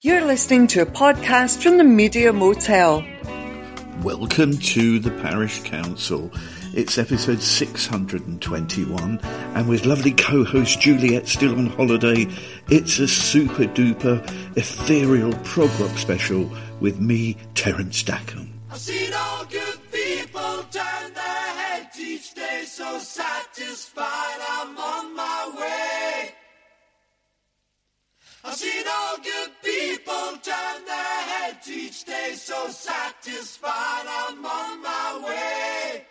You're listening to a podcast from the Media Motel. Welcome to the Parish Counsel. It's episode 621, and with lovely co host Juliet still on holiday, it's a super duper ethereal prog rock special with me, Terence Dackombe. I've seen all good people turn their heads each day, so satisfied I'm on my way. I've seen all good people turn their heads each day, so satisfied I'm on my way.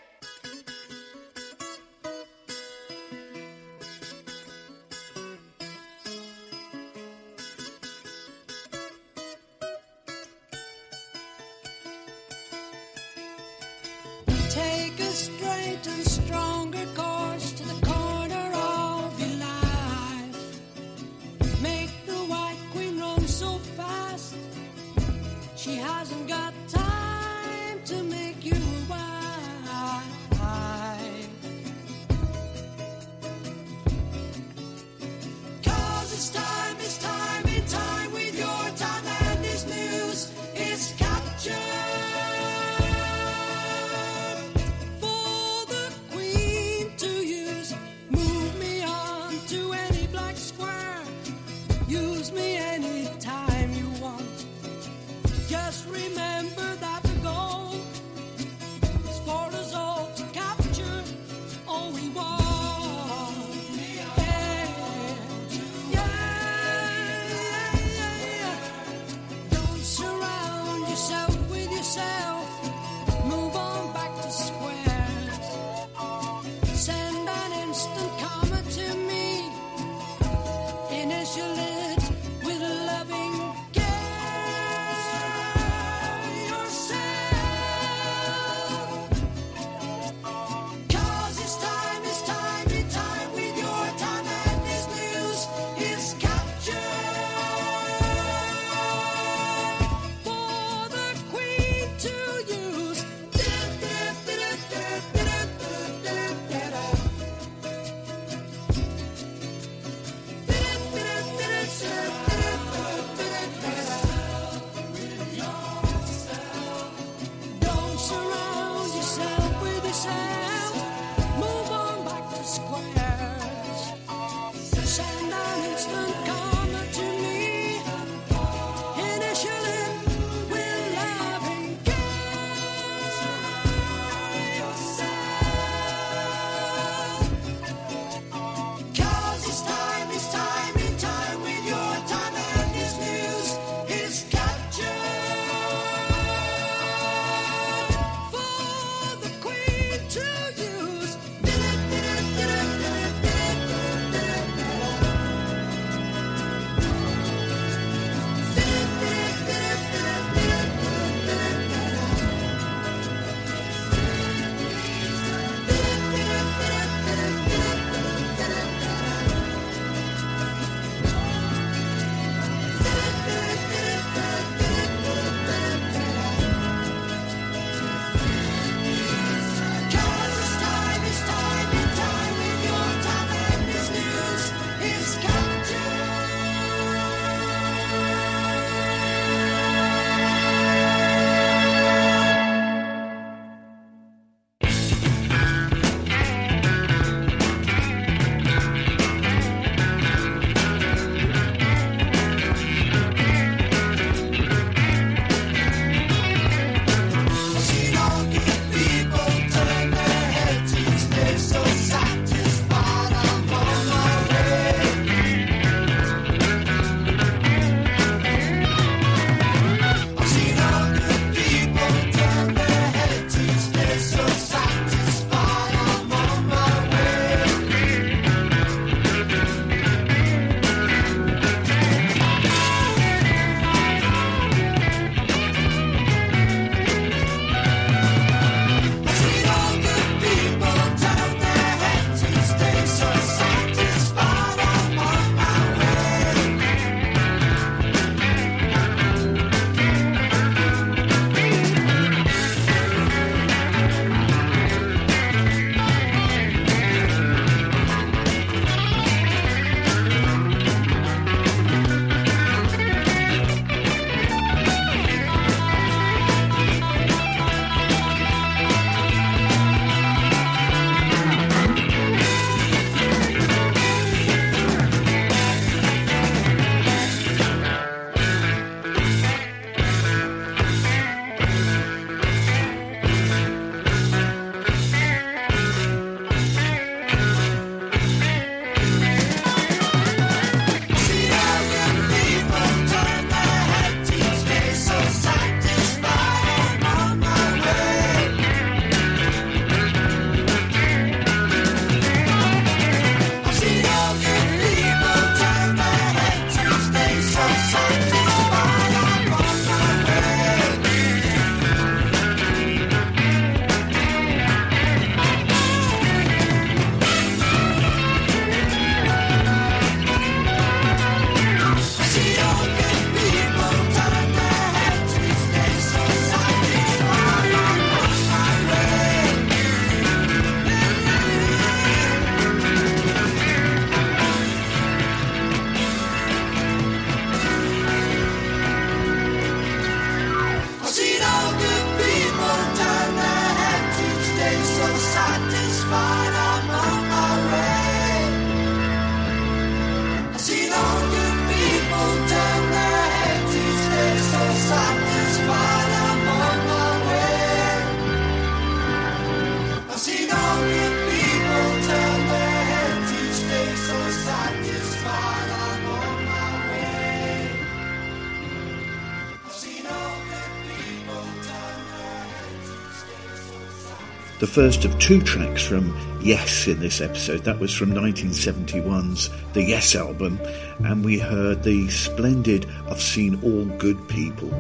First of two tracks from Yes in this episode. That was from 1971's The Yes album, and we heard the splendid I've Seen All Good People.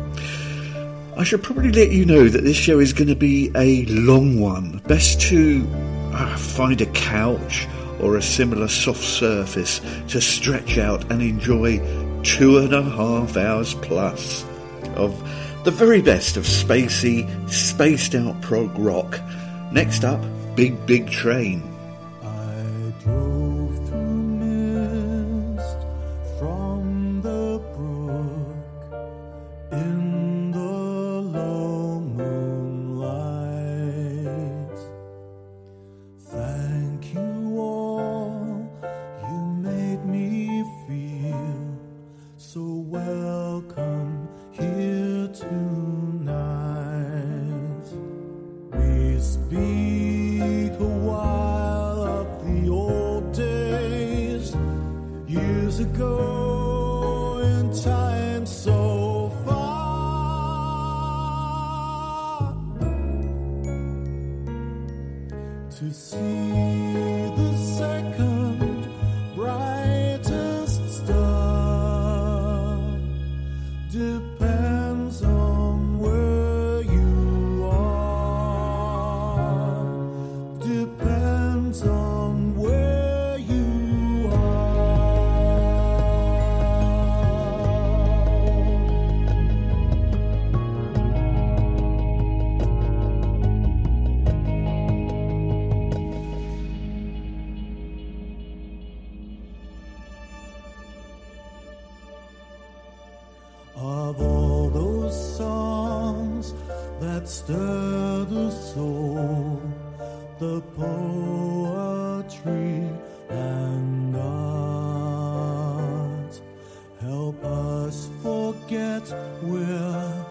I should probably let you know that this show is going to be a long one. Best to uh, find a couch or a similar soft surface to stretch out and enjoy two and a half hours plus of the very best of spacey, spaced out prog rock. Next up, Big Big Train. We're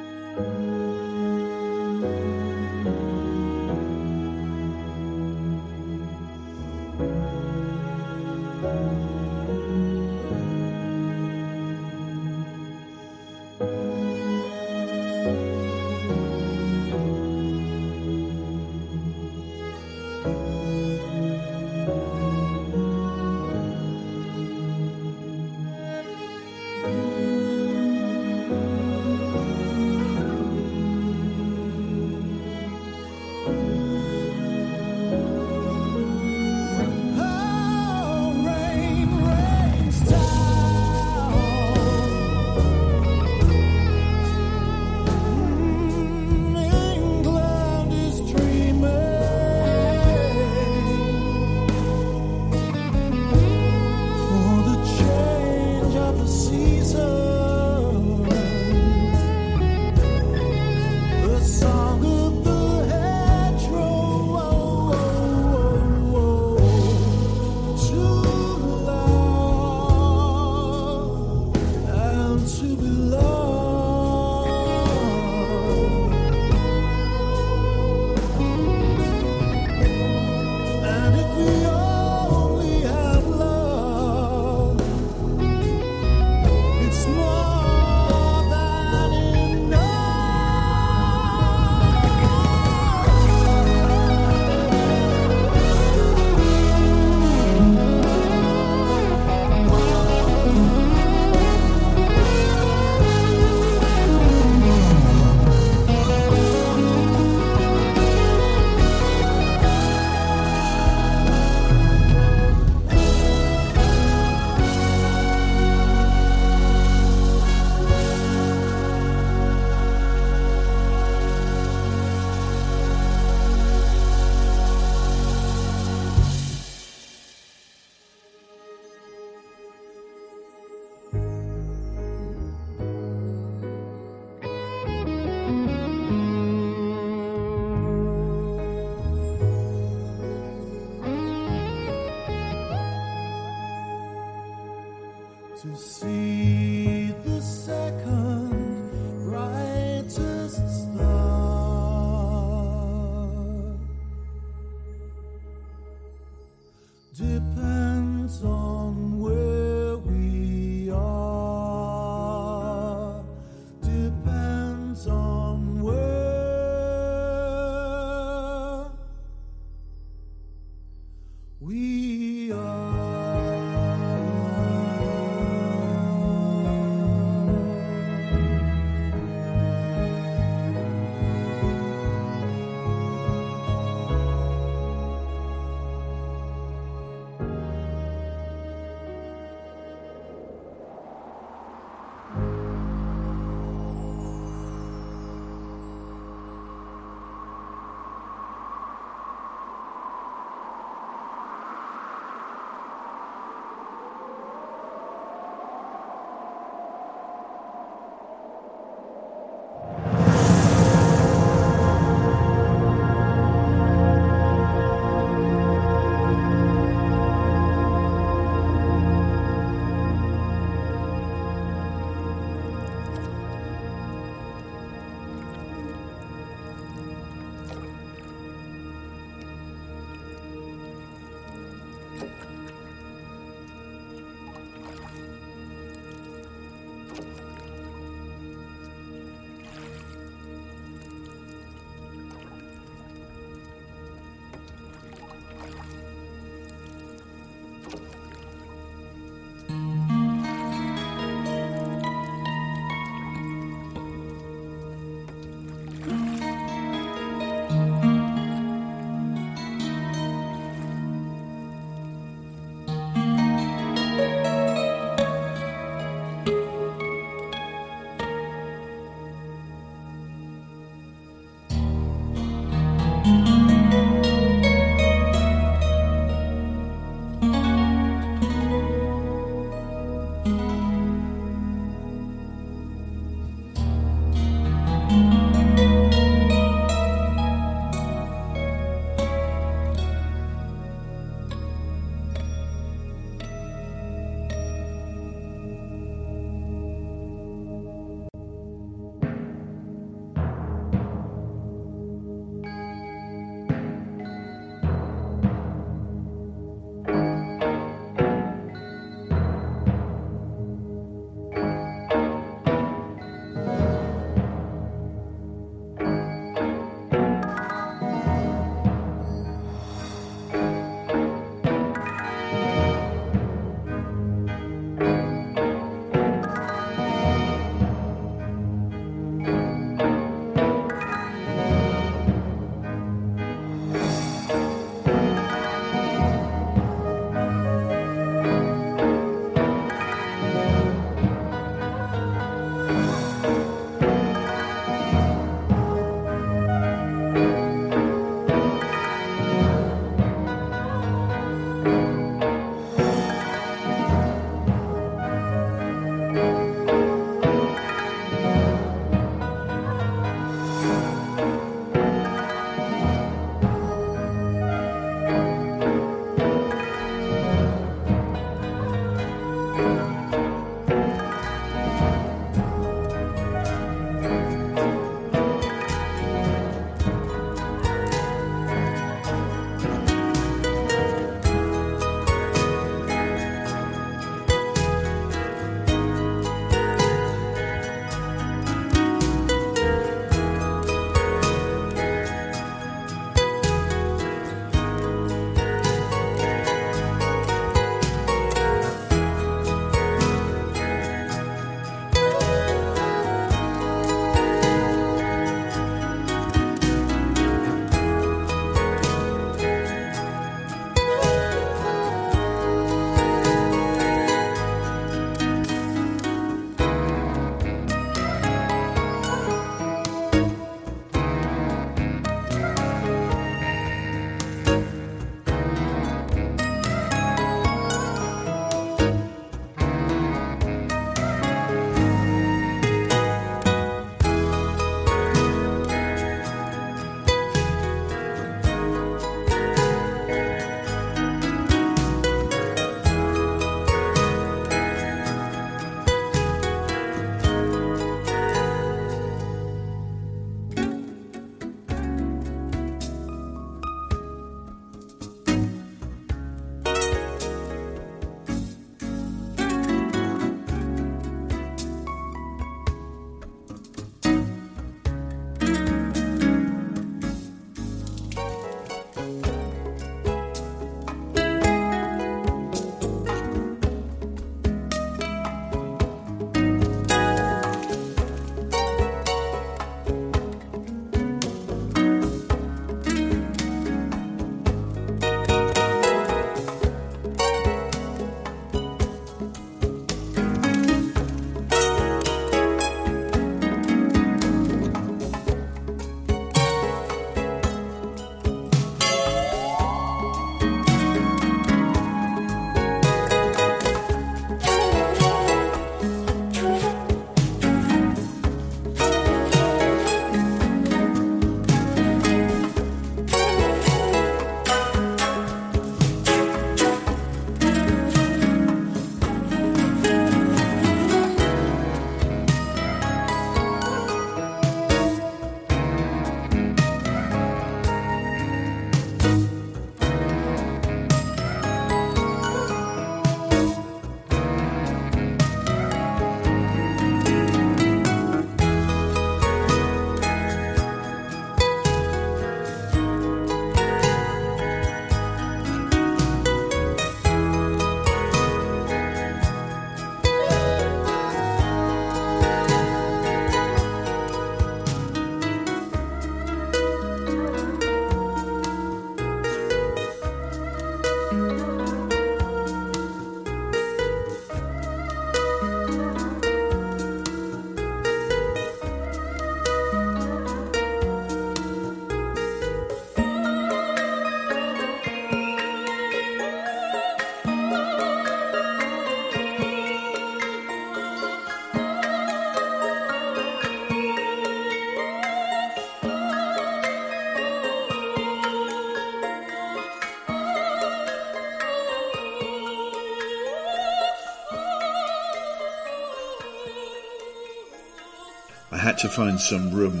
to find some room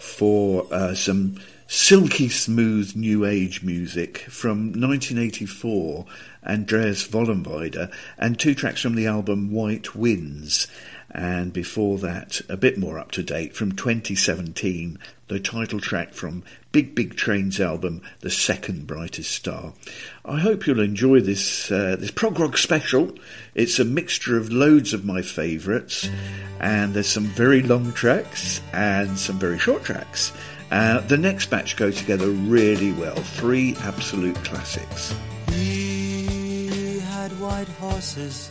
for uh, some silky smooth new age music from 1984, Andreas Vollenweider, and two tracks from the album White Winds. And before that, a bit more up to date from 2017, the title track from Big Big Train's album, The Second Brightest Star. I hope you'll enjoy this uh, this prog rock special. It's a mixture of loads of my favourites, and there's some very long tracks and some very short tracks. Uh, the next batch go together really well. Three absolute classics. He had white horses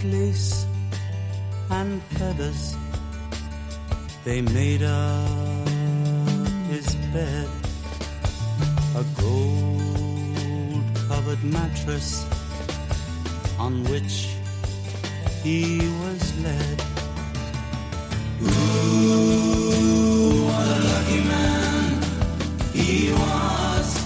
White lace and feathers, they made up his bed. A gold covered mattress on which he was led. Ooh, what a lucky man he was.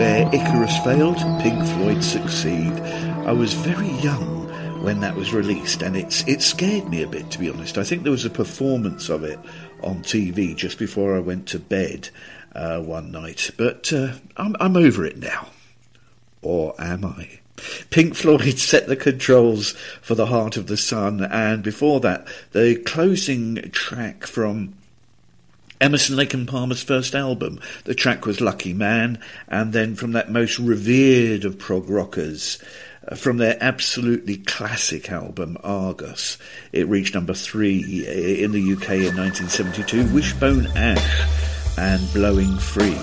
Where Icarus failed, Pink Floyd succeed. I was very young when that was released, and it's it scared me a bit, to be honest. I think there was a performance of it on TV just before I went to bed uh, one night, but uh, I'm, I'm over it now. Or am I? Pink Floyd set the controls for The Heart of the Sun, and before that, the closing track from Emerson, Lake and Palmer's first album. The track was Lucky Man, and then from that most revered of prog rockers, uh, from their absolutely classic album Argus, it reached number three in the UK in 1972, Wishbone Ash and Blowing Free.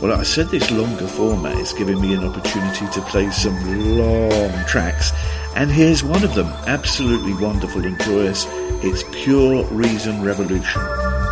Well, I said this longer format is giving me an opportunity to play some long tracks, and here's one of them, absolutely wonderful and joyous. It's Pure Reason Revolution.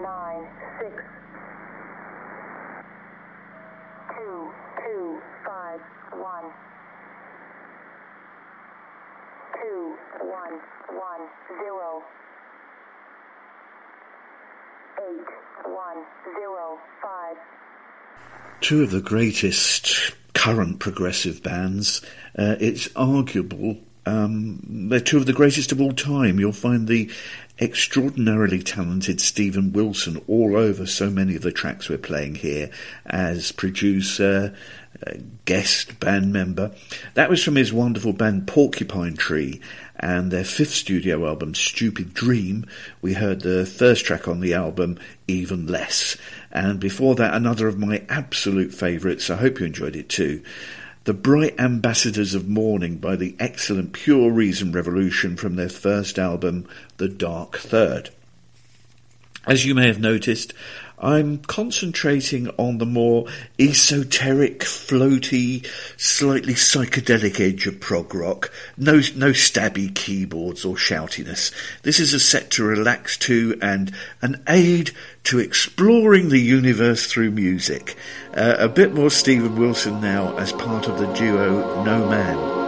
Nine, six. Two, two, five, one. Two, one, one, zero. Eight, one, zero, five. two of the greatest current progressive bands. Uh, it's arguable um, they're two of the greatest of all time. You'll find the extraordinarily talented Steven Wilson all over so many of the tracks we're playing here as producer, uh, guest band member. That was from his wonderful band Porcupine Tree and their fifth studio album, Stupid Dream. We heard the first track on the album, Even Less. And before that, another of my absolute favourites. I hope you enjoyed it too. The Bright Ambassadors of Morning by the excellent Pure Reason Revolution from their first album, The Dark Third. As you may have noticed, I'm concentrating on the more esoteric, floaty, slightly psychedelic edge of prog rock. No, no stabby keyboards or shoutiness. This is a set to relax to and an aid to exploring the universe through music. Uh, a bit more Steven Wilson now as part of the duo No Man.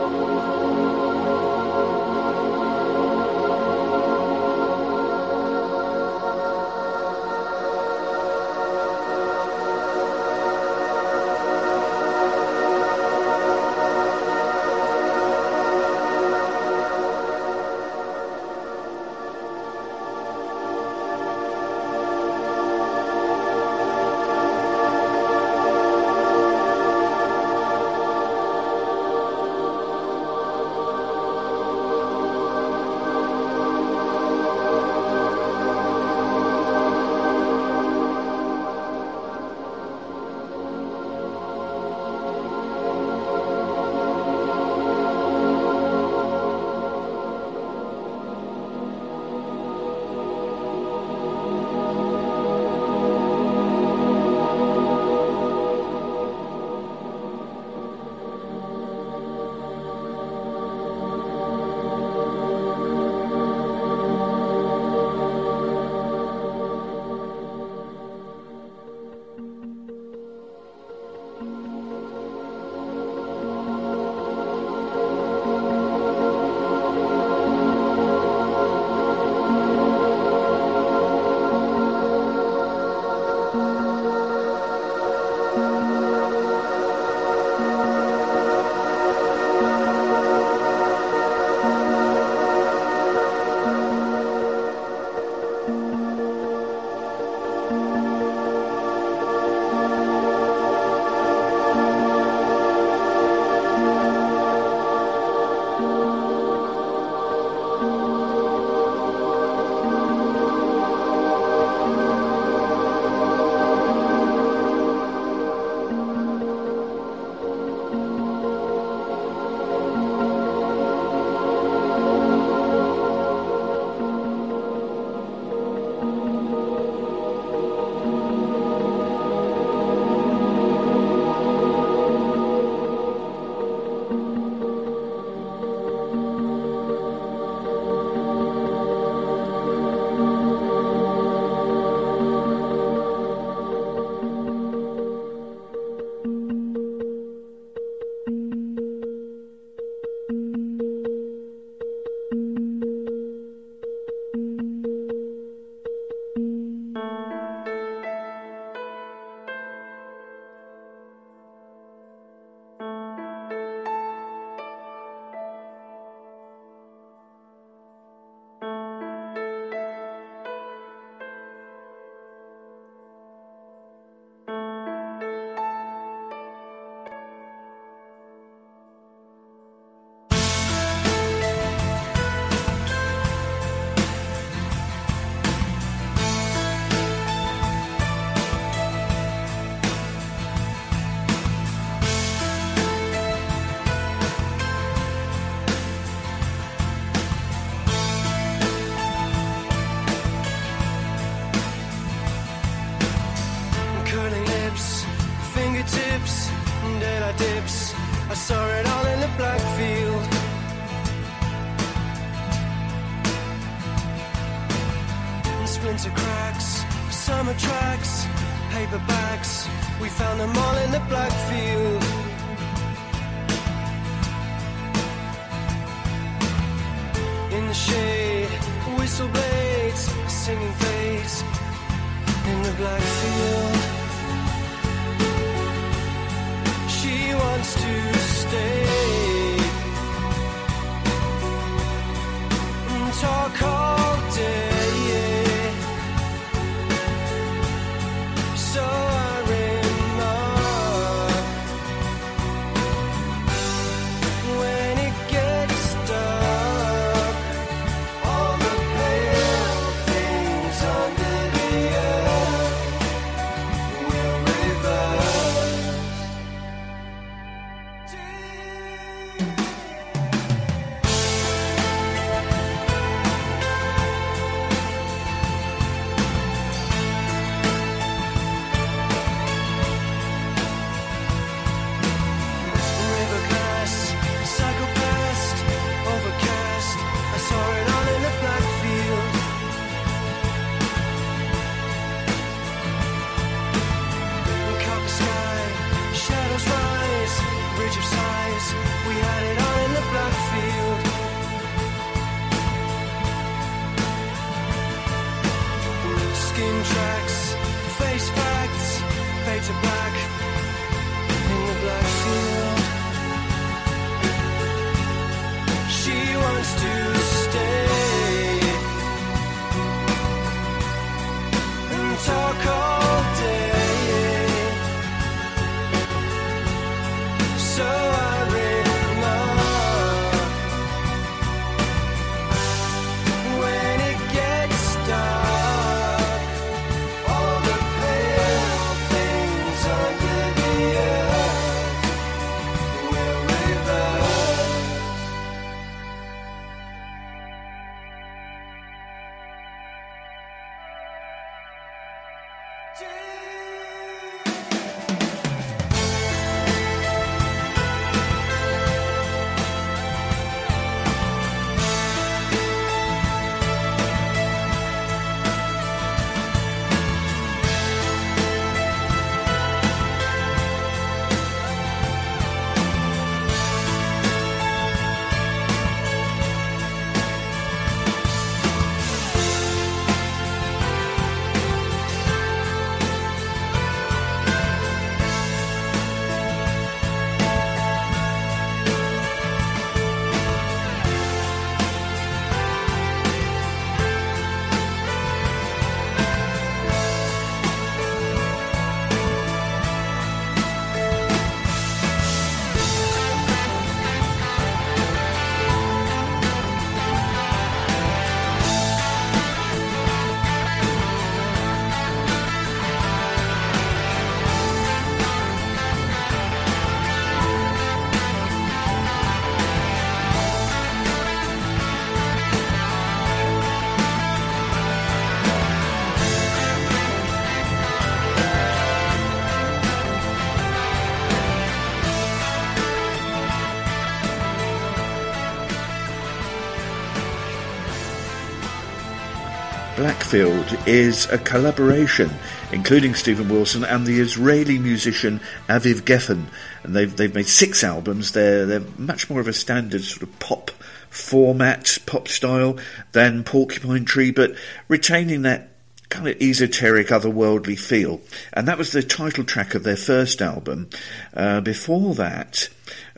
Blackfield is a collaboration including Steven Wilson and the Israeli musician Aviv Geffen. And they've, they've made six albums. They're, they're much more of a standard sort of pop format, pop style than Porcupine Tree, but retaining that kind of esoteric, otherworldly feel. And that was the title track of their first album. Uh, before that,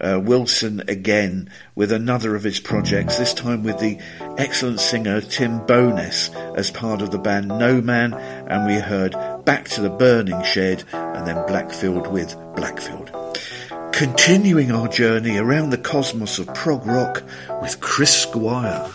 uh, Wilson again with another of his projects, this time with the excellent singer Tim Bowness as part of the band No Man, and we heard Back to the Burning Shed and then Blackfield with Blackfield. Continuing our journey around the cosmos of prog rock with Chris Squire.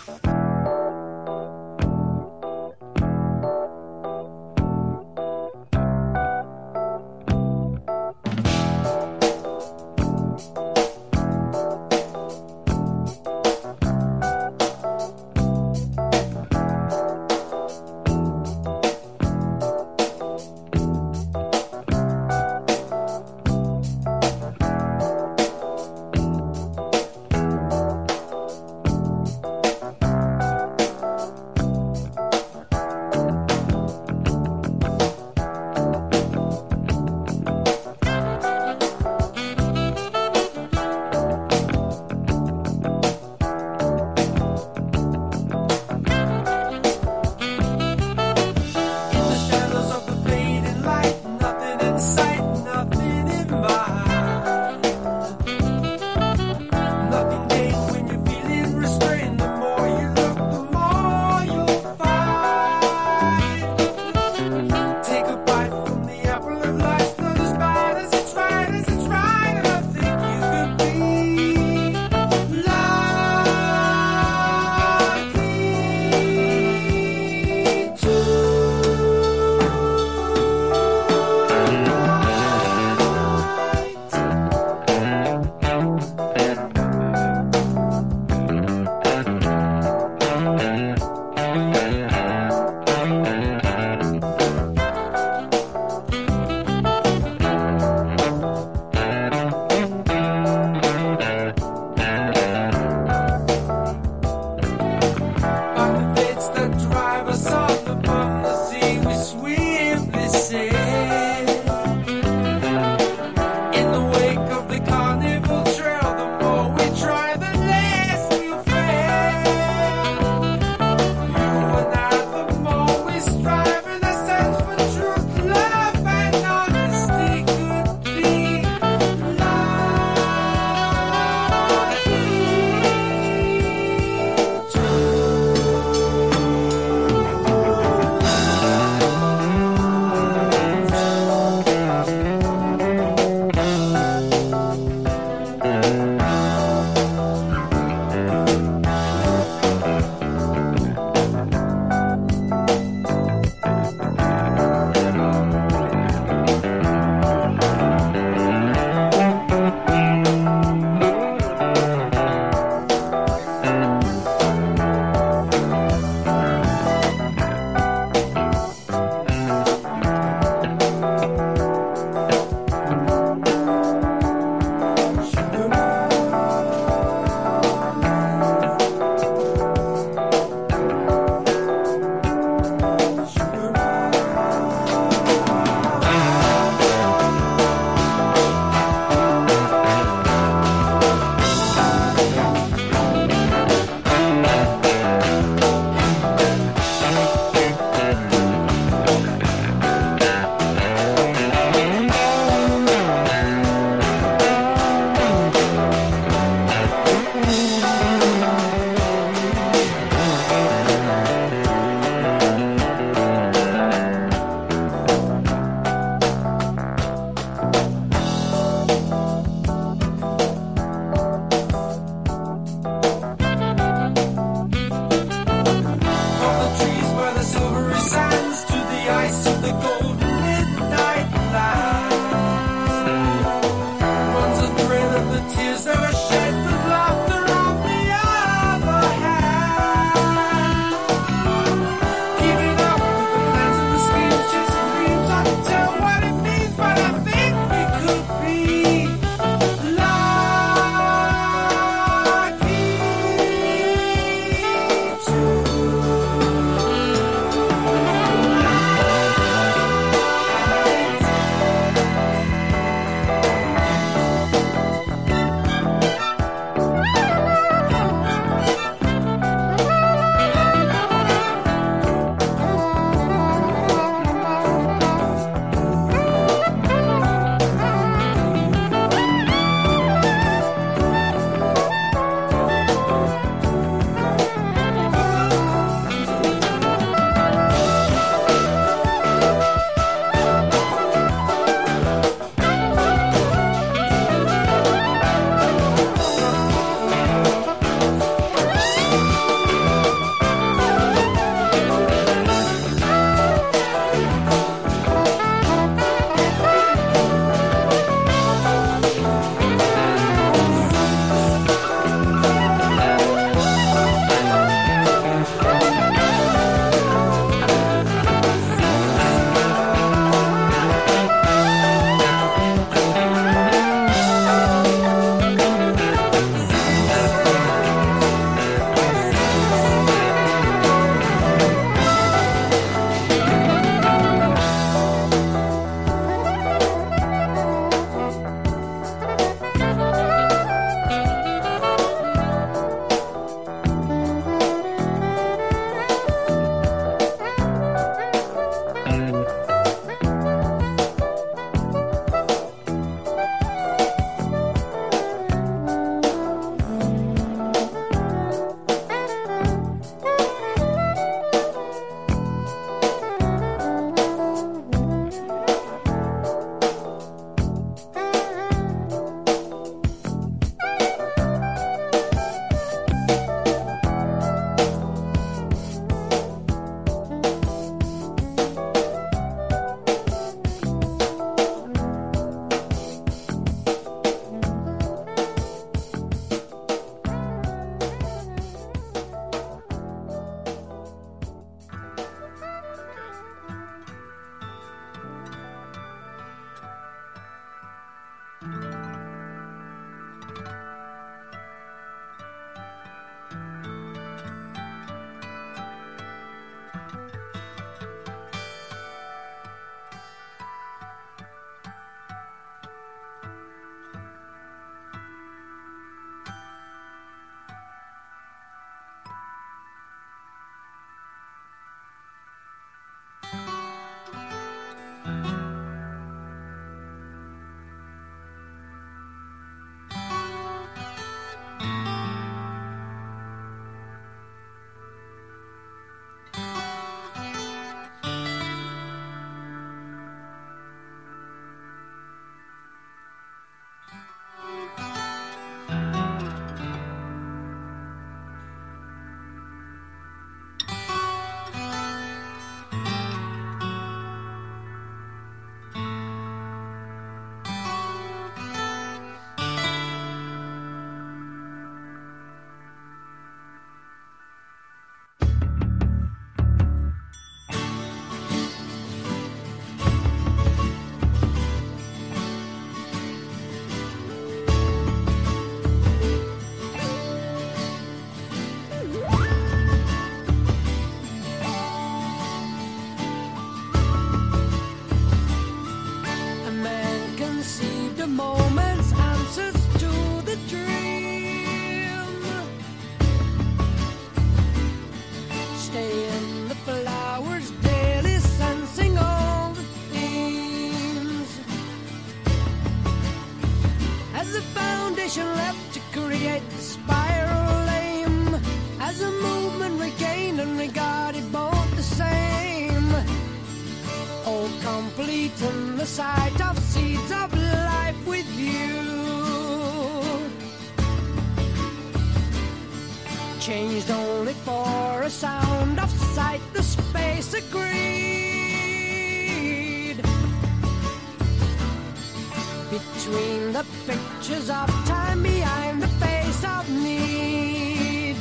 Pictures of time behind the face of need.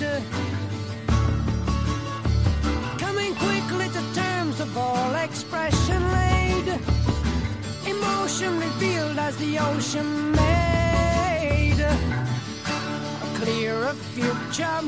Coming quickly to terms of all expression laid. Emotion revealed as the ocean made. A clearer future,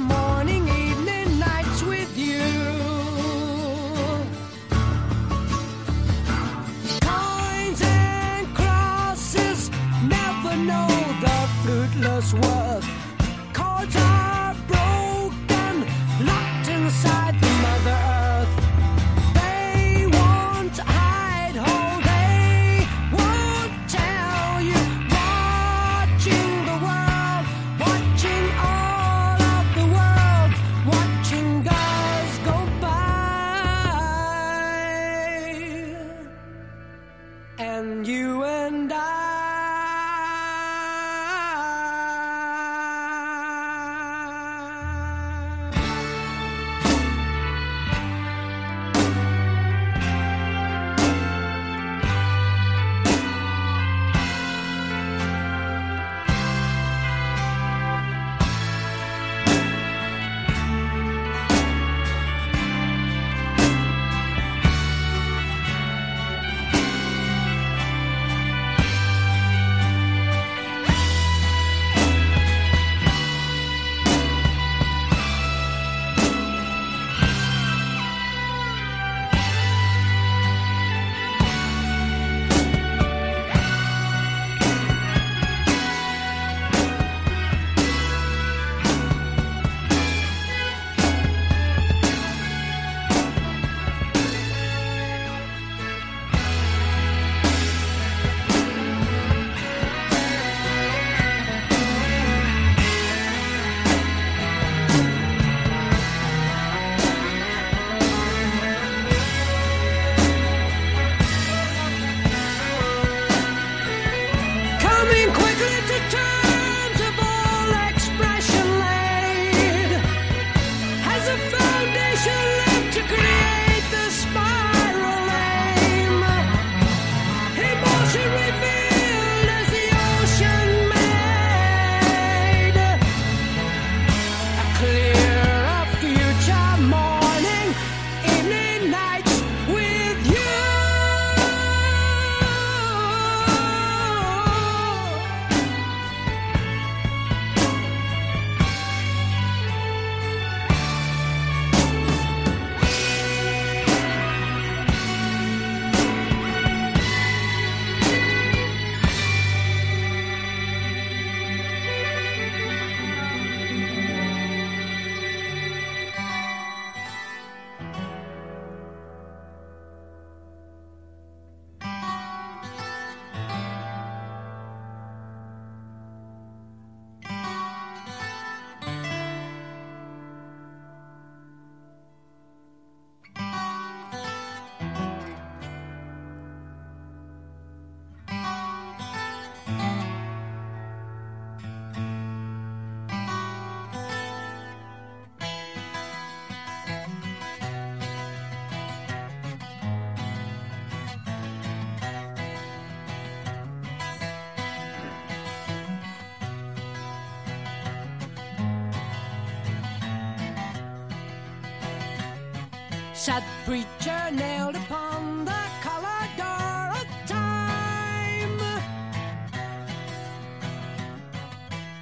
Sat preacher nailed upon the collar door of time.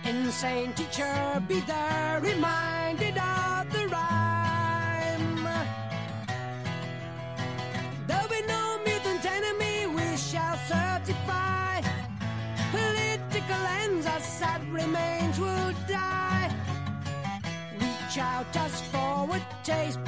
Insane teacher, be there reminded of the rhyme. There'll be no mutant enemy, we shall certify. Political ends, our sad remains will die. Reach out as forward taste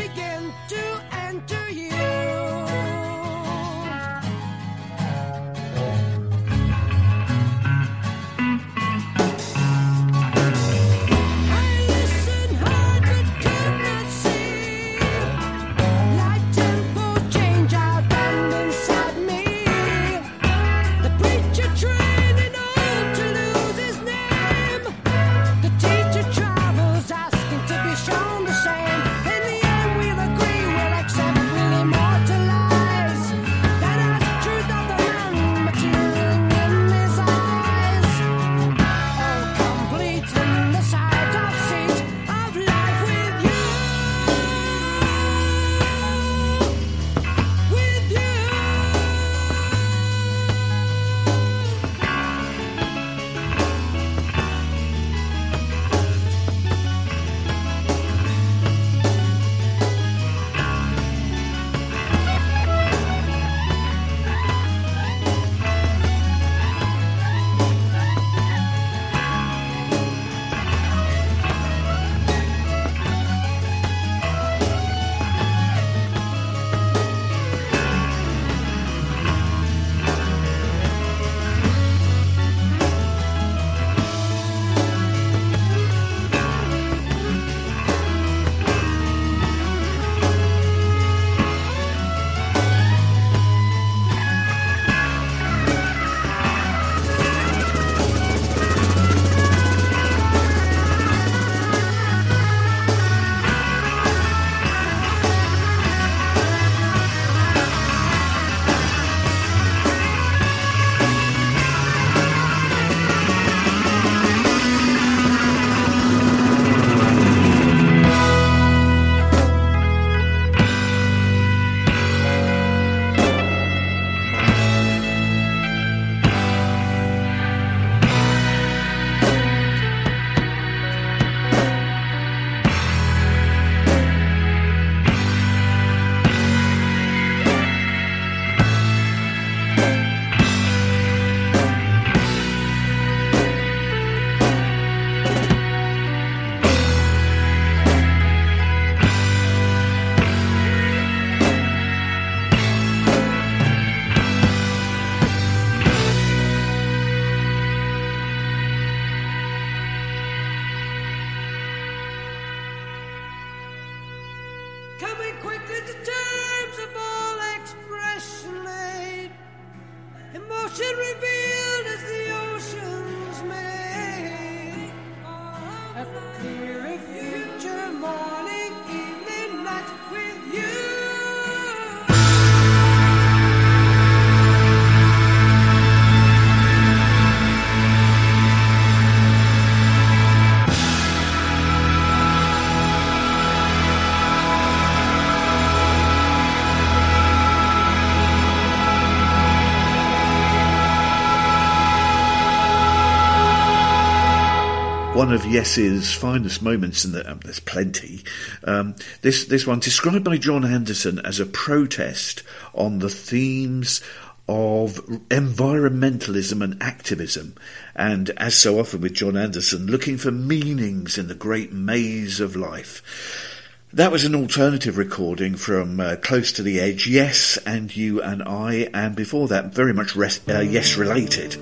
one of Yes's finest moments, and the, um, there's plenty. Um, this this one described by Jon Anderson as a protest on the themes of environmentalism and activism, and as so often with Jon Anderson, looking for meanings in the great maze of life. That was an alternative recording from uh, Close to the Edge, Yes, and You and I, and before that, very much res- uh, Yes related.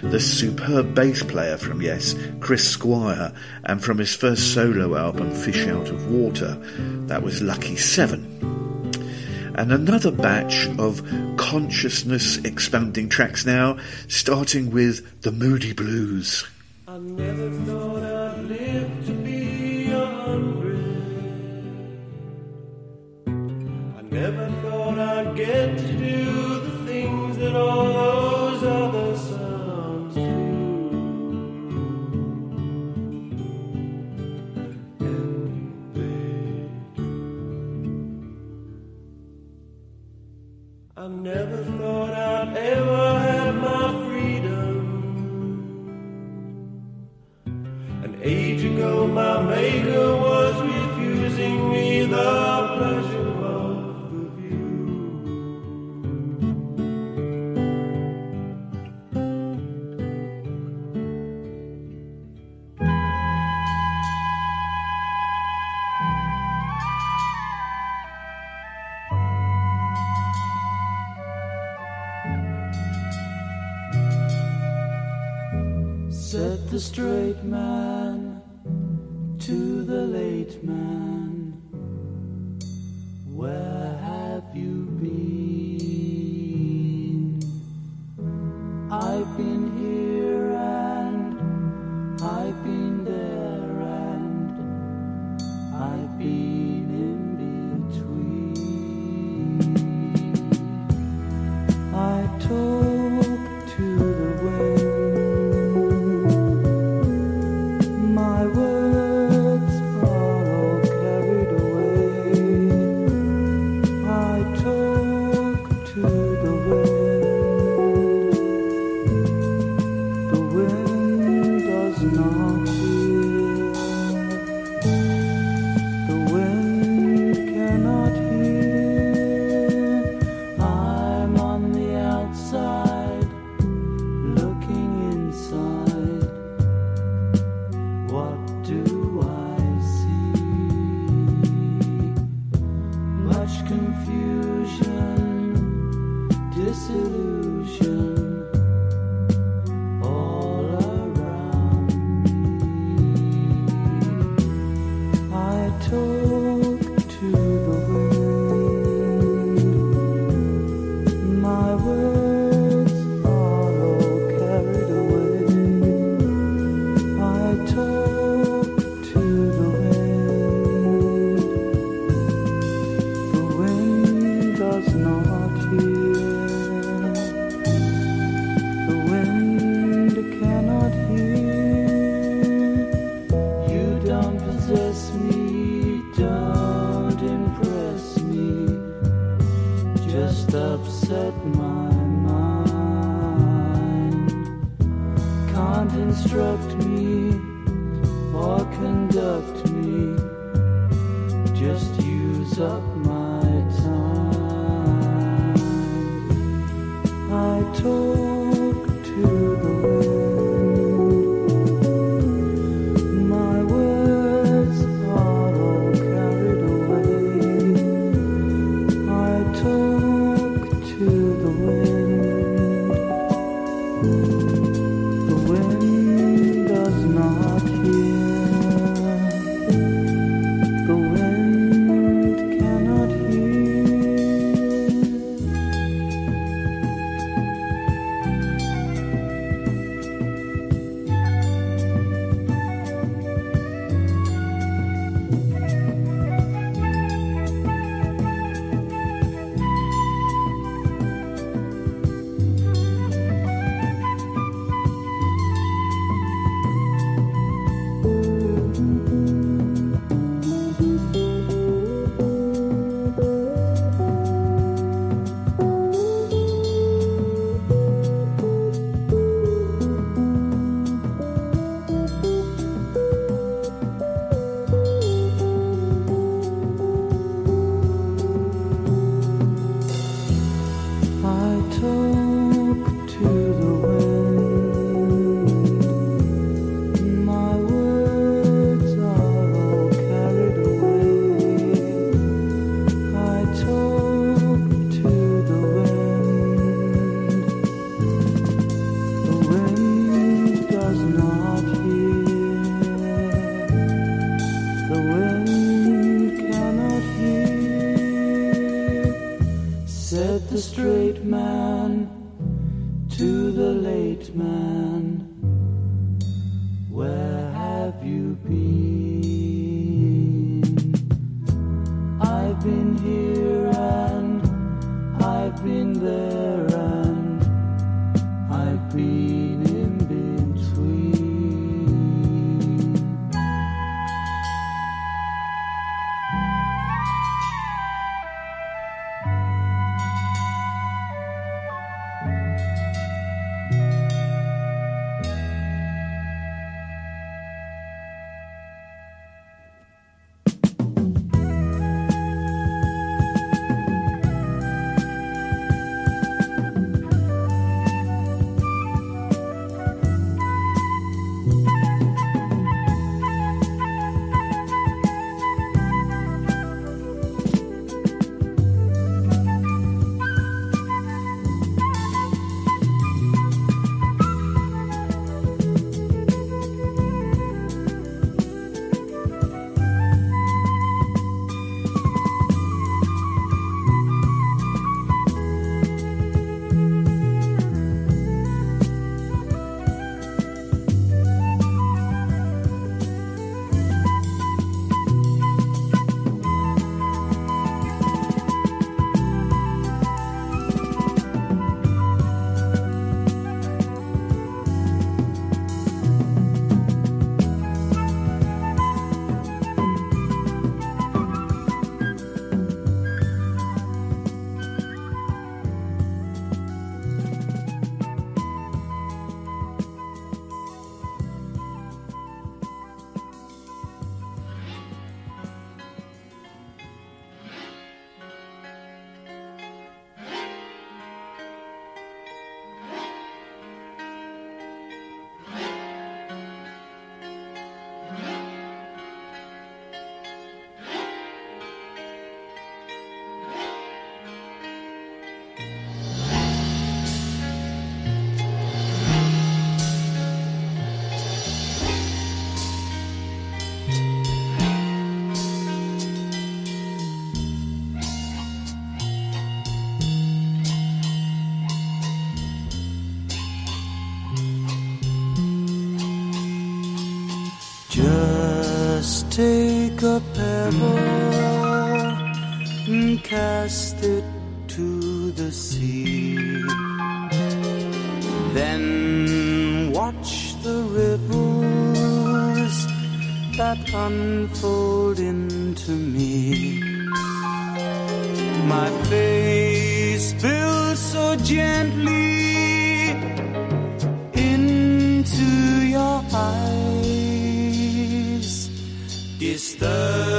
The superb bass player from Yes, Chris Squire, and from his first solo album, Fish Out of Water, that was Lucky Seven. And another batch of consciousness expanding tracks now, starting with The Moody Blues. Never thought I'd get to do the things that all those other sounds do. And they do. I never thought I'd ever have my freedom. An age ago, my maker was refusing me the the straight man to the late man, Where take a pebble and cast it to the sea. Then watch the ripples that unfold into me. My face spills so gently disturbing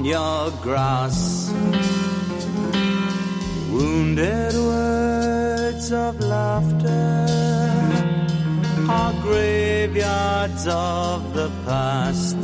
on your grass. Wounded words of laughter are graveyards of the past.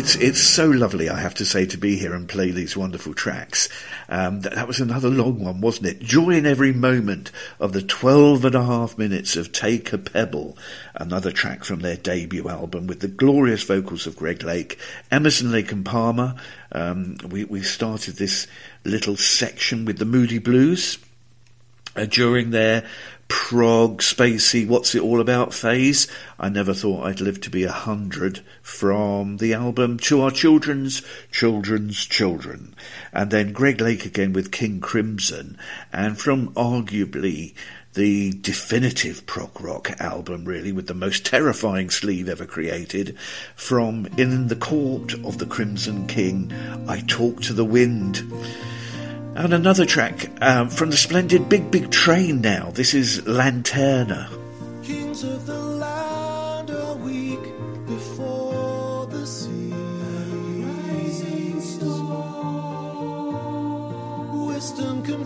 It's it's so lovely, I have to say, to be here and play these wonderful tracks. Um, that, that was another long one, wasn't it? Joy in every moment of the 12 and a half minutes of Take a Pebble, another track from their debut album with the glorious vocals of Greg Lake, Emerson Lake and Palmer. Um, we, we started this little section with the Moody Blues uh, during their prog, spacey, what's it all about phase. I never thought I'd live to be a hundred from the album To Our Children's Children's Children. And then Greg Lake again with King Crimson and from arguably the definitive prog rock album really with the most terrifying sleeve ever created from In the Court of the Crimson King, I Talk to the Wind. And another track um, from the splendid Big Big Train now. This is Lanterna. Kings of the land are weak before the sea. Rising storm. Wisdom can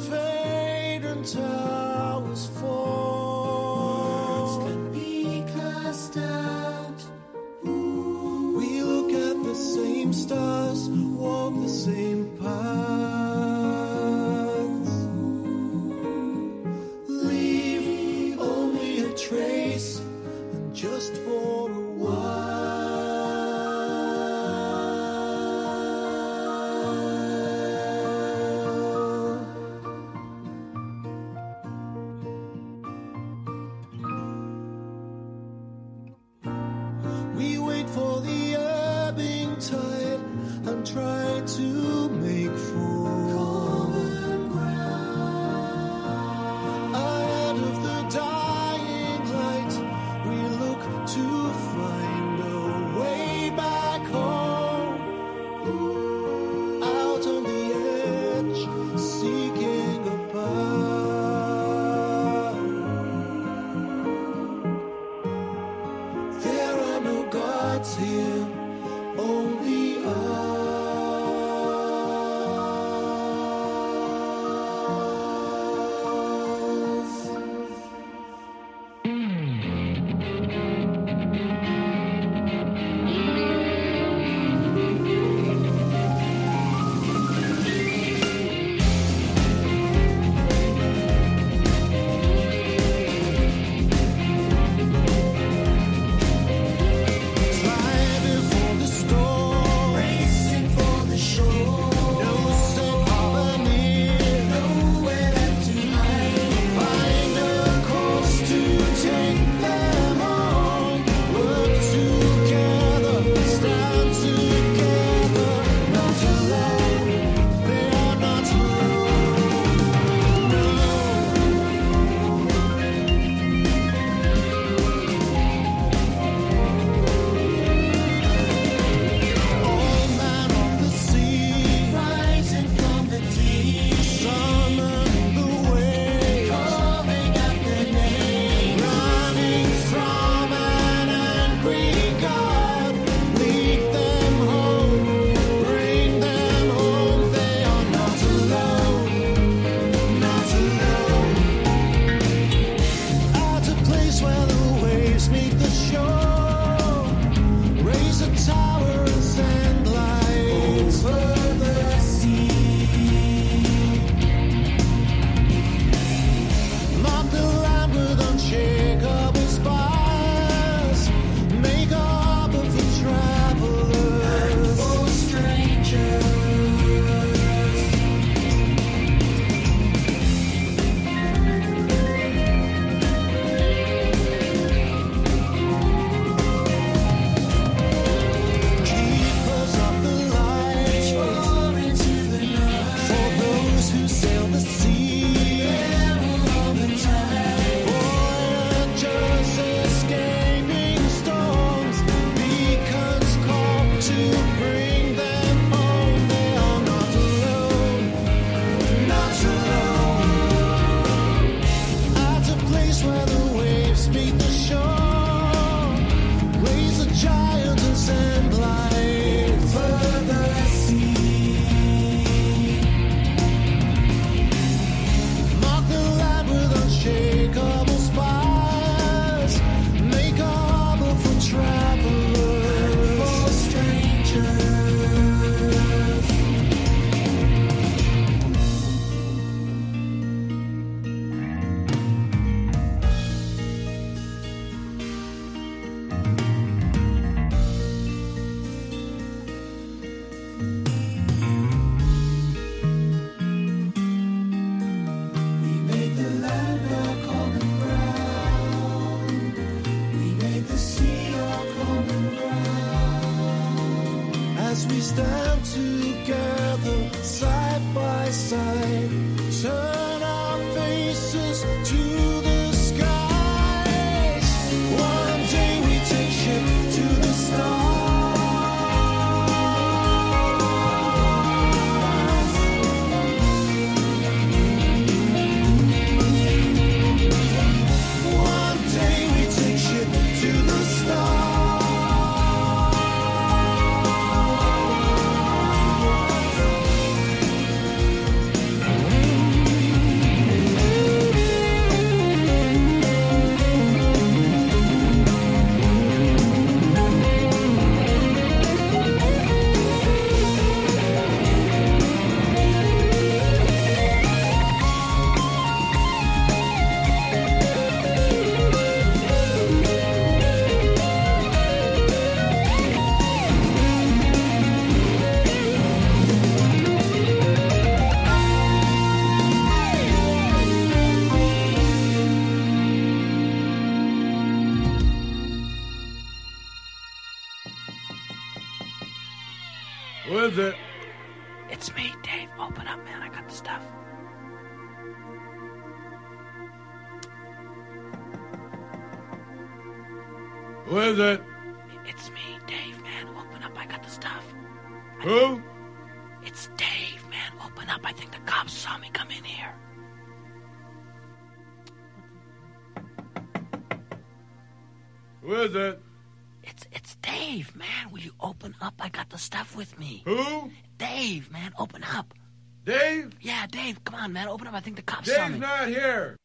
Open up. I think the cops saw Dave's me. not here.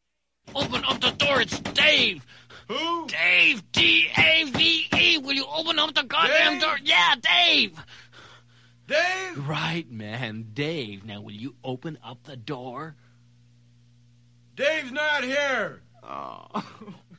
Open up the door. It's Dave. Who? Dave. D A V E. Will you open up the goddamn Dave? door? Yeah, Dave. Dave? Right, man. Dave. Now, will you open up the door? Dave's not here. One oh.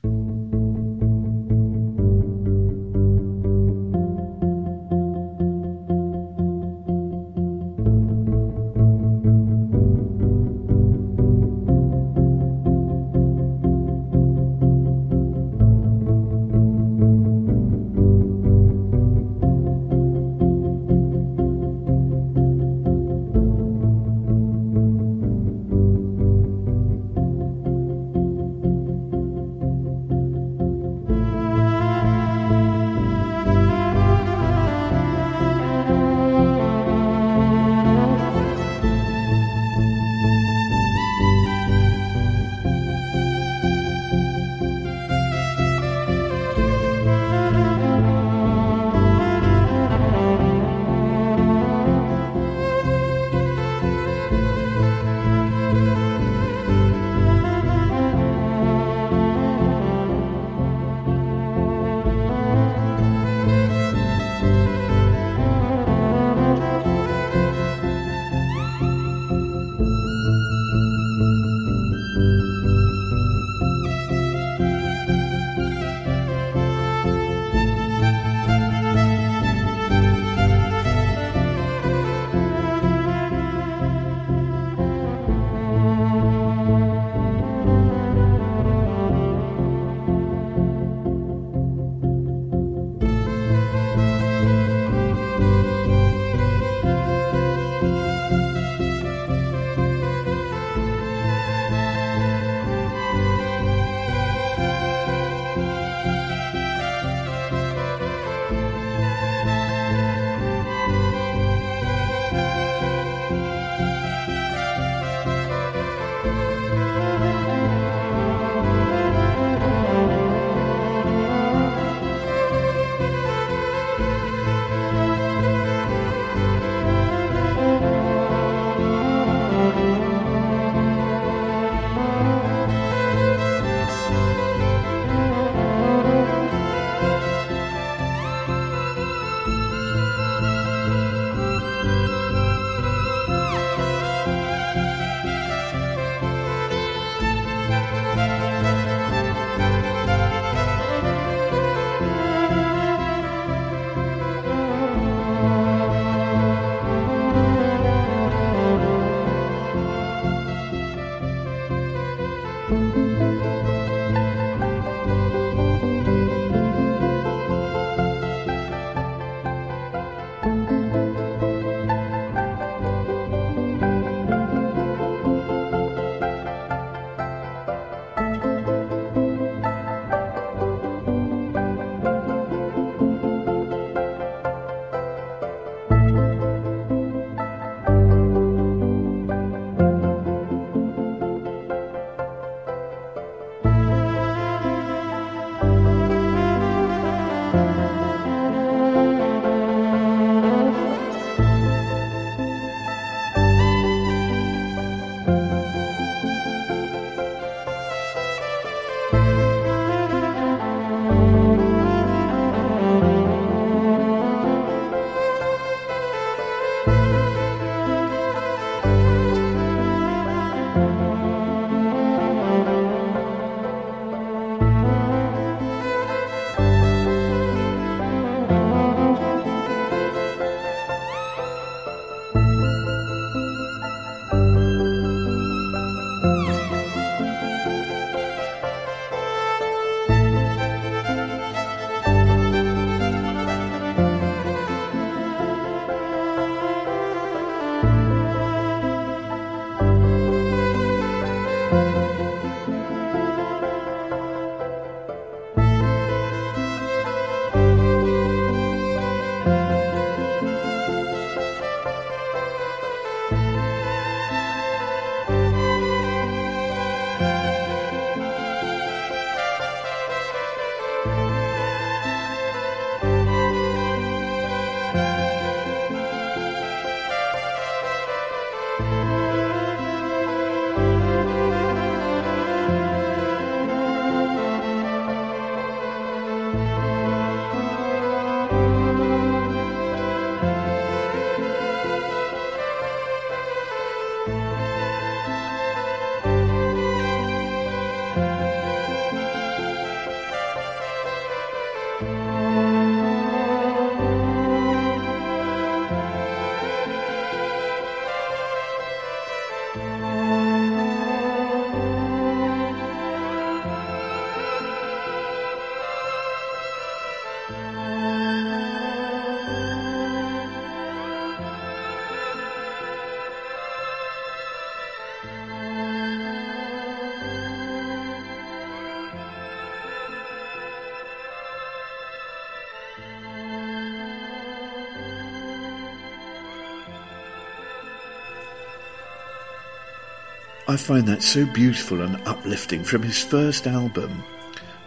I find that so beautiful and uplifting from his first album,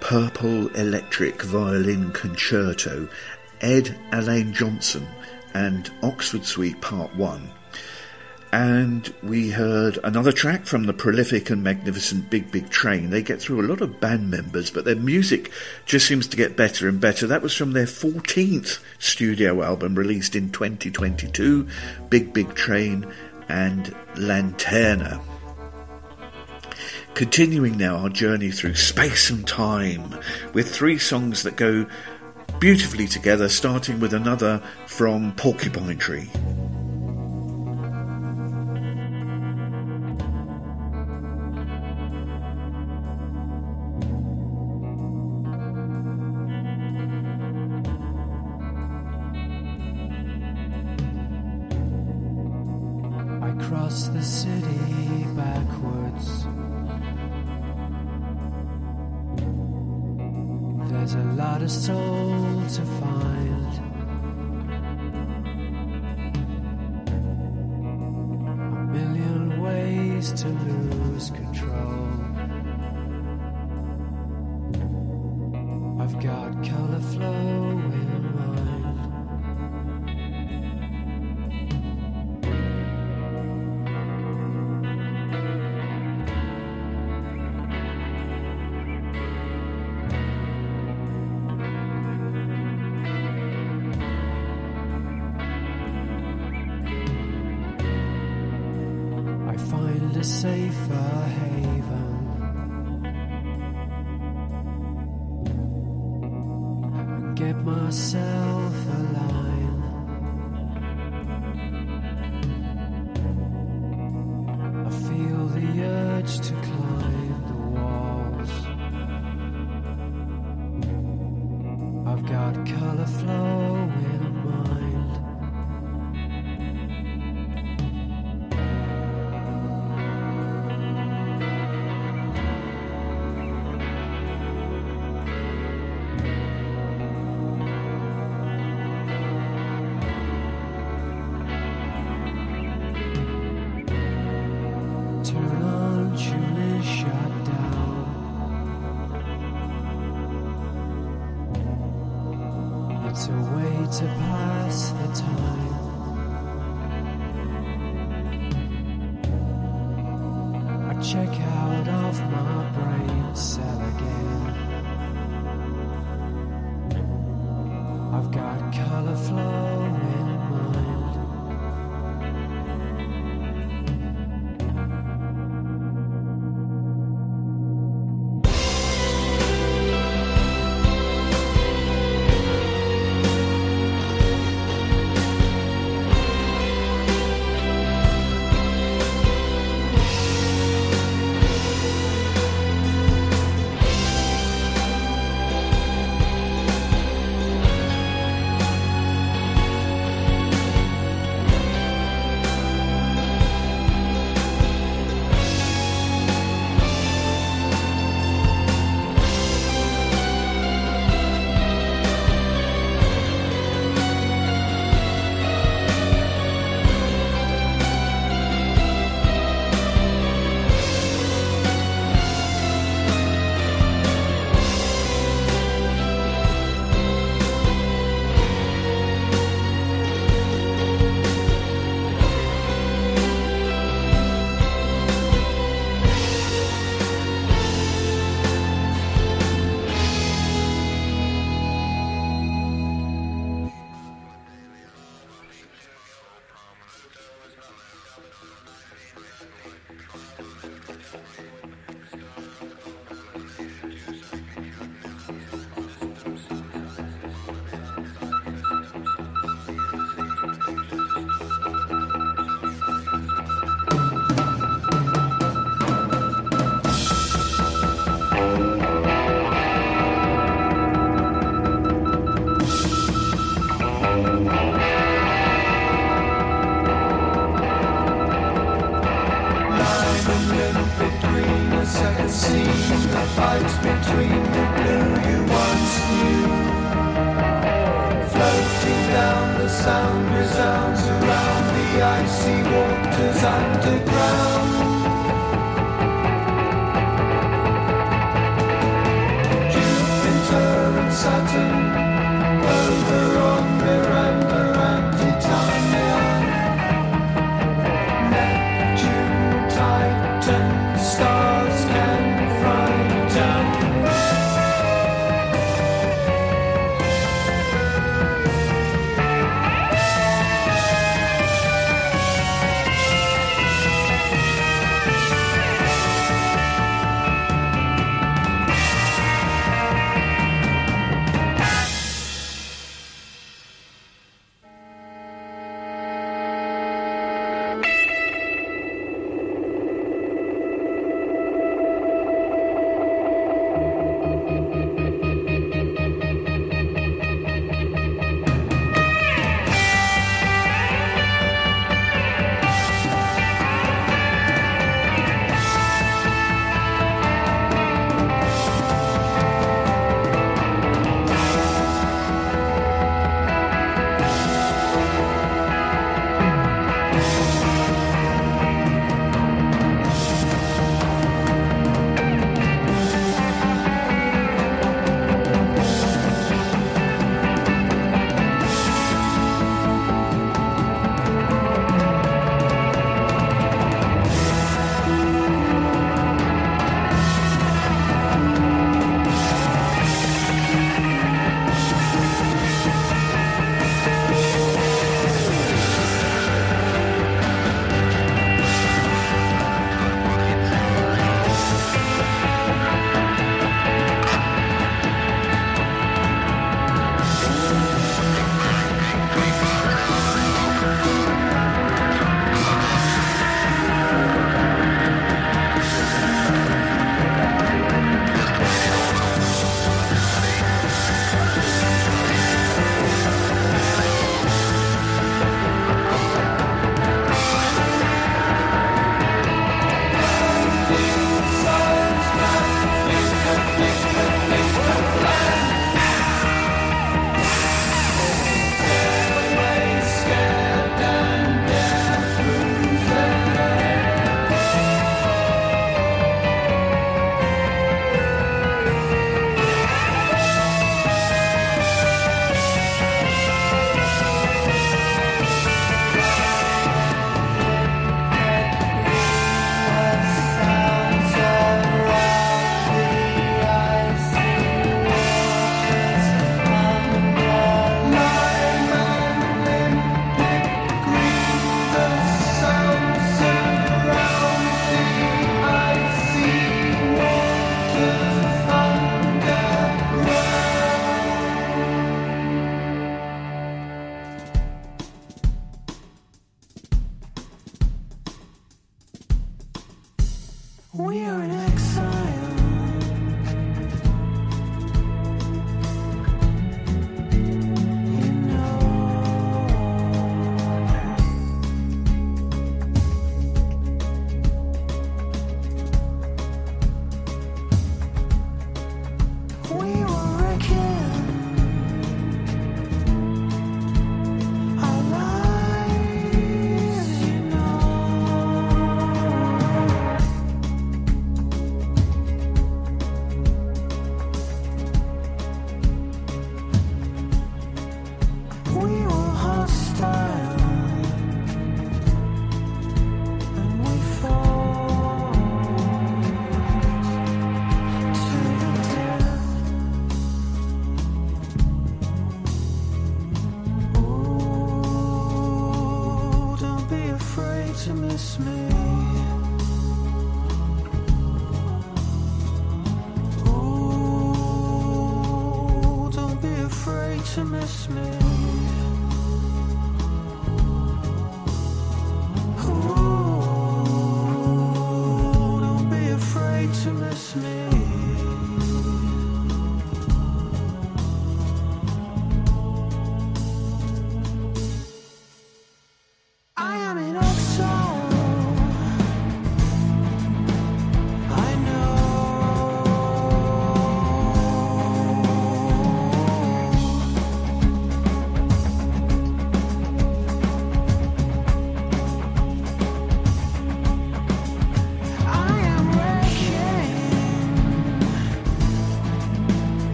Purple Electric Violin Concerto, Ed Alleyne-Johnson and Oxford Suite Part 1. And we heard another track from the prolific and magnificent Big Big Train. They get through a lot of band members, but their music just seems to get better and better. That was from their 14th studio album released in 2022, Big Big Train and Lanterna. Continuing now our journey through space and time with three songs that go beautifully together, starting with another from Porcupine Tree.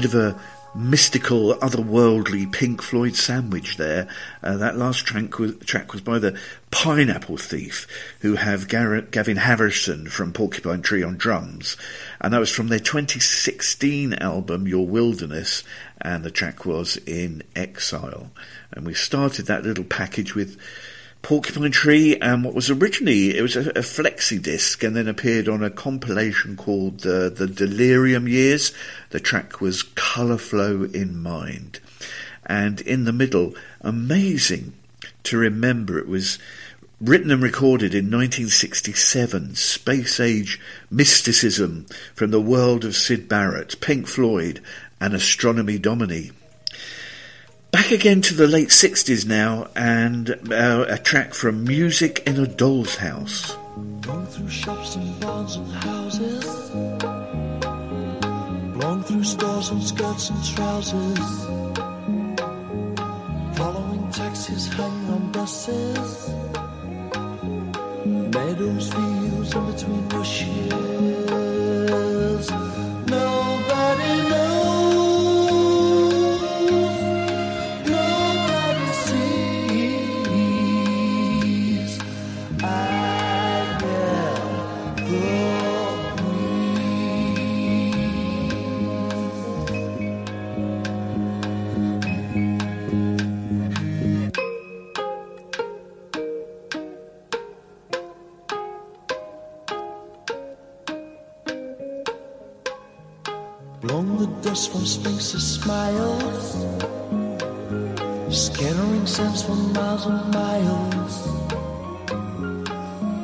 Bit of a mystical, otherworldly Pink Floyd sandwich there. Uh, that last track was, track was by the Pineapple Thief, who have Gavin Harrison from Porcupine Tree on drums. And that was from their 2016 album, Your Wilderness, and the track was In Exile. And we started that little package with Porcupine Tree and what was originally it was a, a flexi disc and then appeared on a compilation called uh, the Delerium Years. The track was Colour Flow in Mind, and in the middle, amazing to remember it was written and recorded in 1967. Space Age mysticism from the world of Syd Barrett, Pink Floyd, and Astronomy Domine. Back again to the late 60s now, and uh, a track from Music in a Doll's House. Going through shops and barns and houses. Blowing through stores and skirts and trousers. Following taxis, on buses. Meadows, fields, between bushes. Nobody Dust from Sphinx's smiles, scattering scents for miles and miles.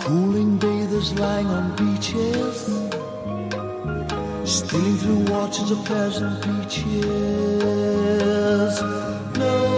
Cooling bathers lying on beaches, stealing through waters of pleasant beaches. Nobody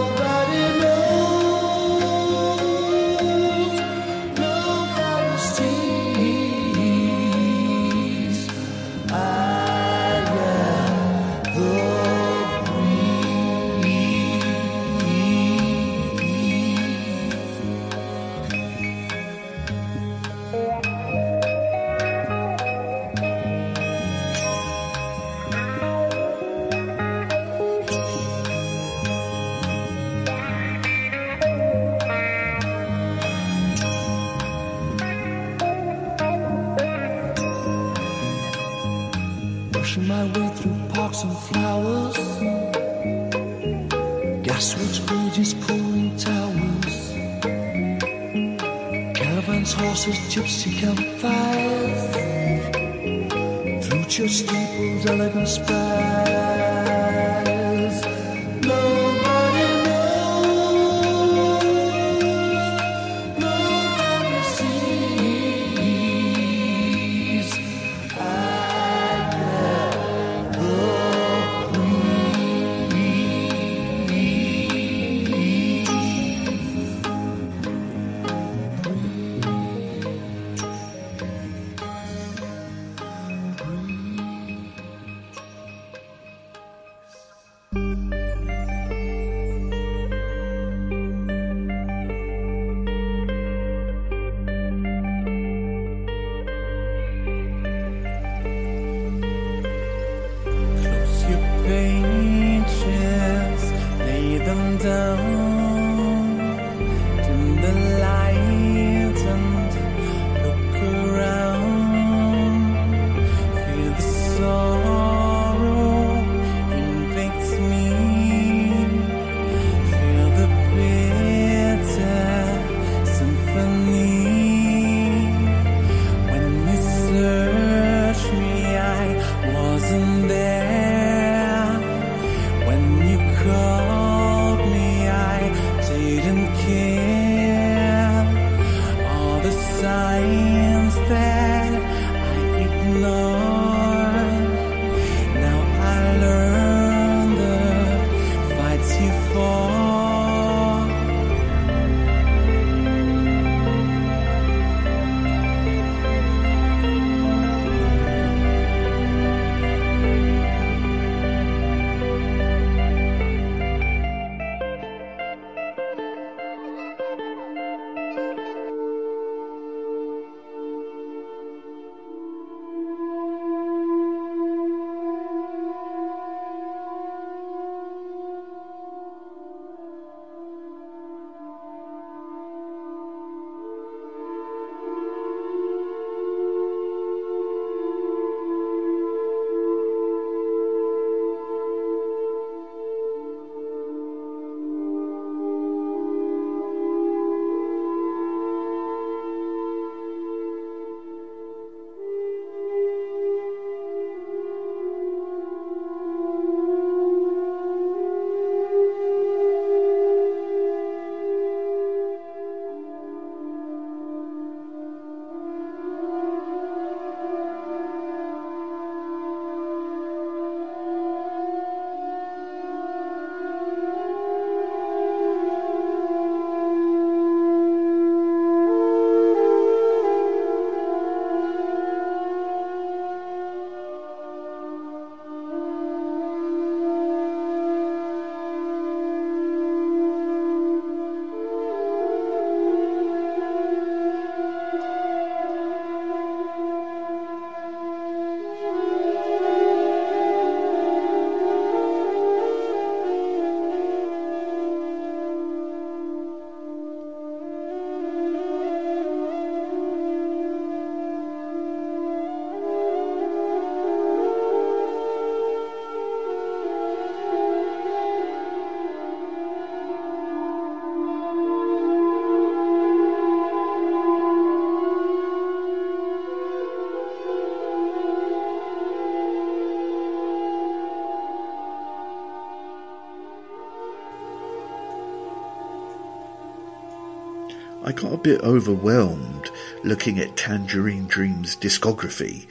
I got a bit overwhelmed looking at Tangerine Dream's discography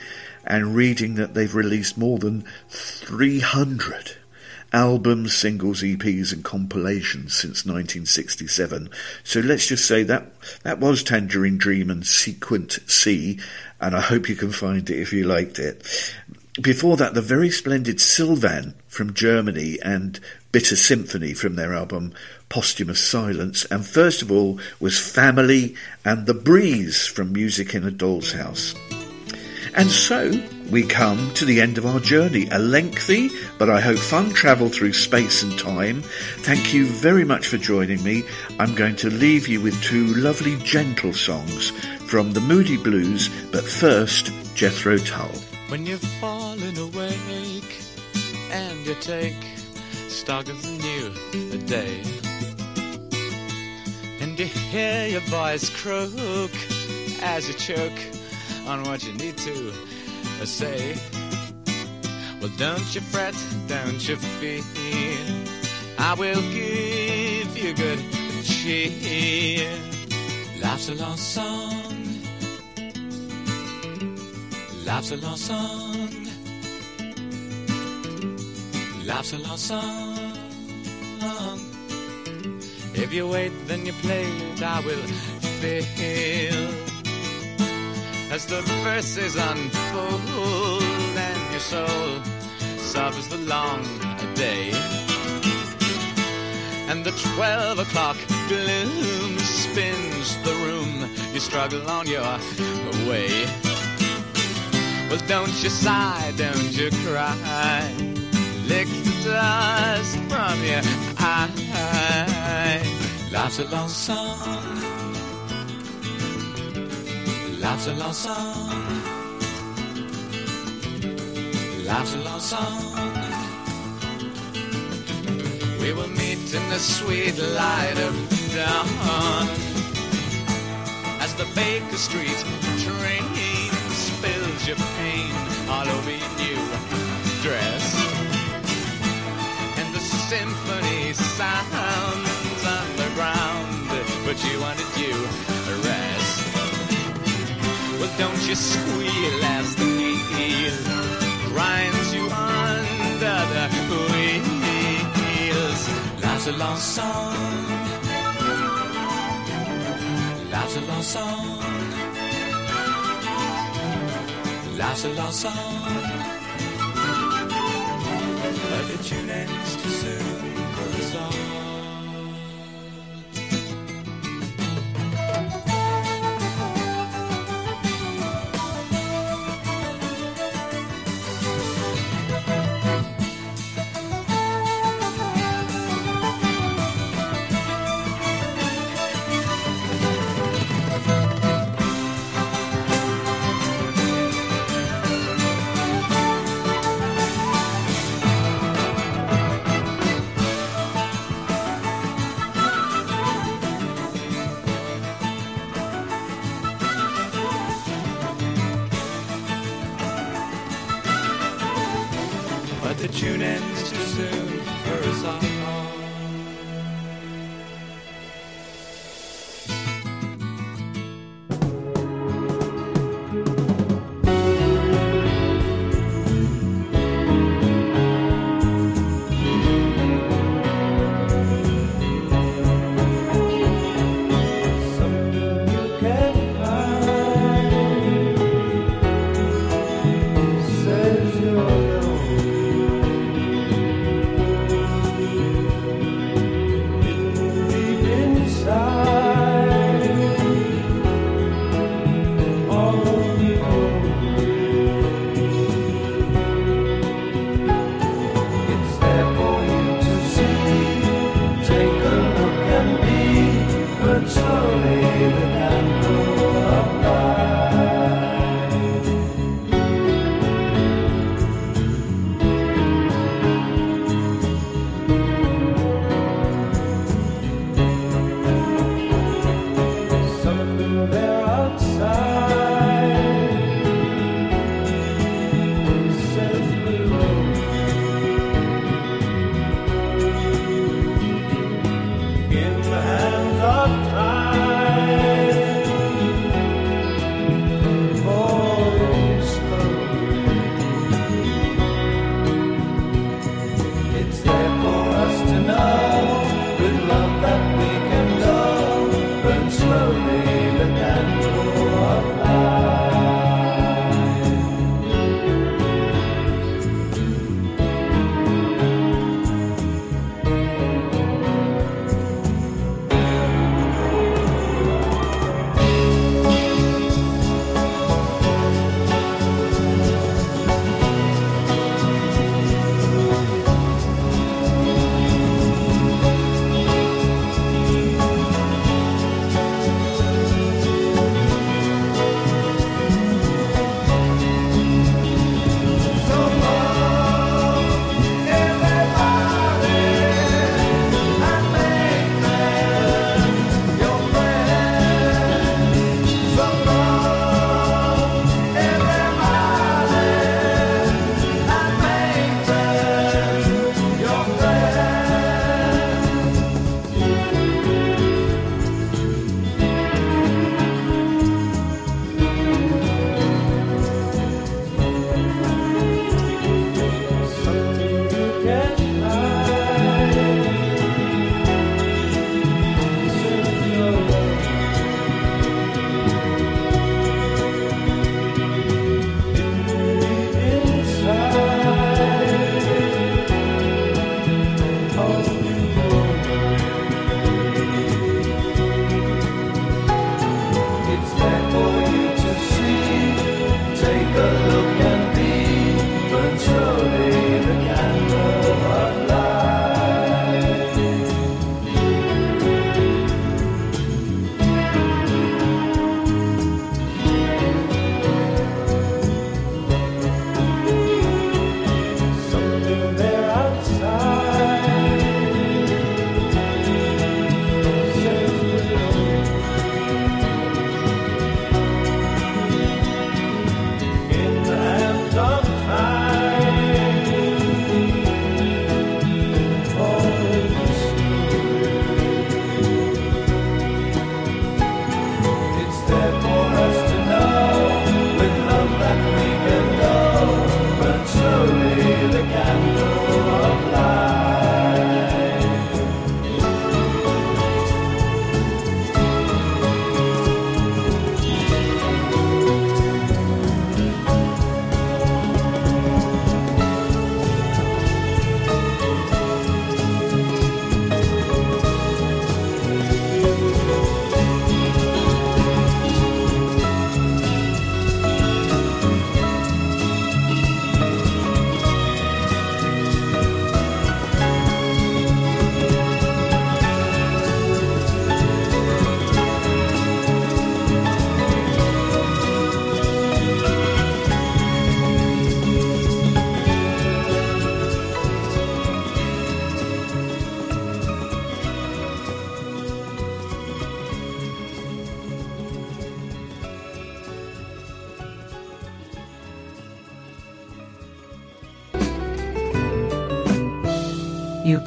and reading that they've released more than 300 albums, singles, EPs and compilations since 1967. So let's just say that that was Tangerine Dream and Sequent C and I hope you can find it if you liked it. Before that, the very splendid Sylvan from Germany and Bitter Symphony from their album Posthumous Silence. And first of all was Family and The Breeze from Music in a Doll's House. And so we come to the end of our journey, a lengthy but I hope fun travel through space and time. Thank you very much for joining me. I'm going to leave you with two lovely gentle songs from the Moody Blues, but first Jethro Tull. When you've fallen awake and you take stock of the new day, and you hear your voice croak as you choke on what you need to say. Well, don't you fret, don't you fear. I will give you good cheer. Life's a long song. Life's a long song. Life's a long song. If you wait, then you play it. I will feel as the verses unfold and your soul suffers the long day. And the twelve o'clock gloom spins the room. You struggle on your way. Well, don't you sigh, don't you cry. Lick the dust from your eye. Life's a long song. Life's a long song. Life's a long song. We will meet in the sweet light of dawn as the Baker Street train your pain all over new dress. And the symphony sounds underground, but you wanted you a rest. Well, don't you squeal as the wheel grinds you under the wheels. Life's a long song. Life's a long song. Long song. But the tune ends too soon for the song.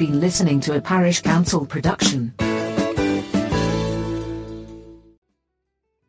Been listening to a Parish Counsel production.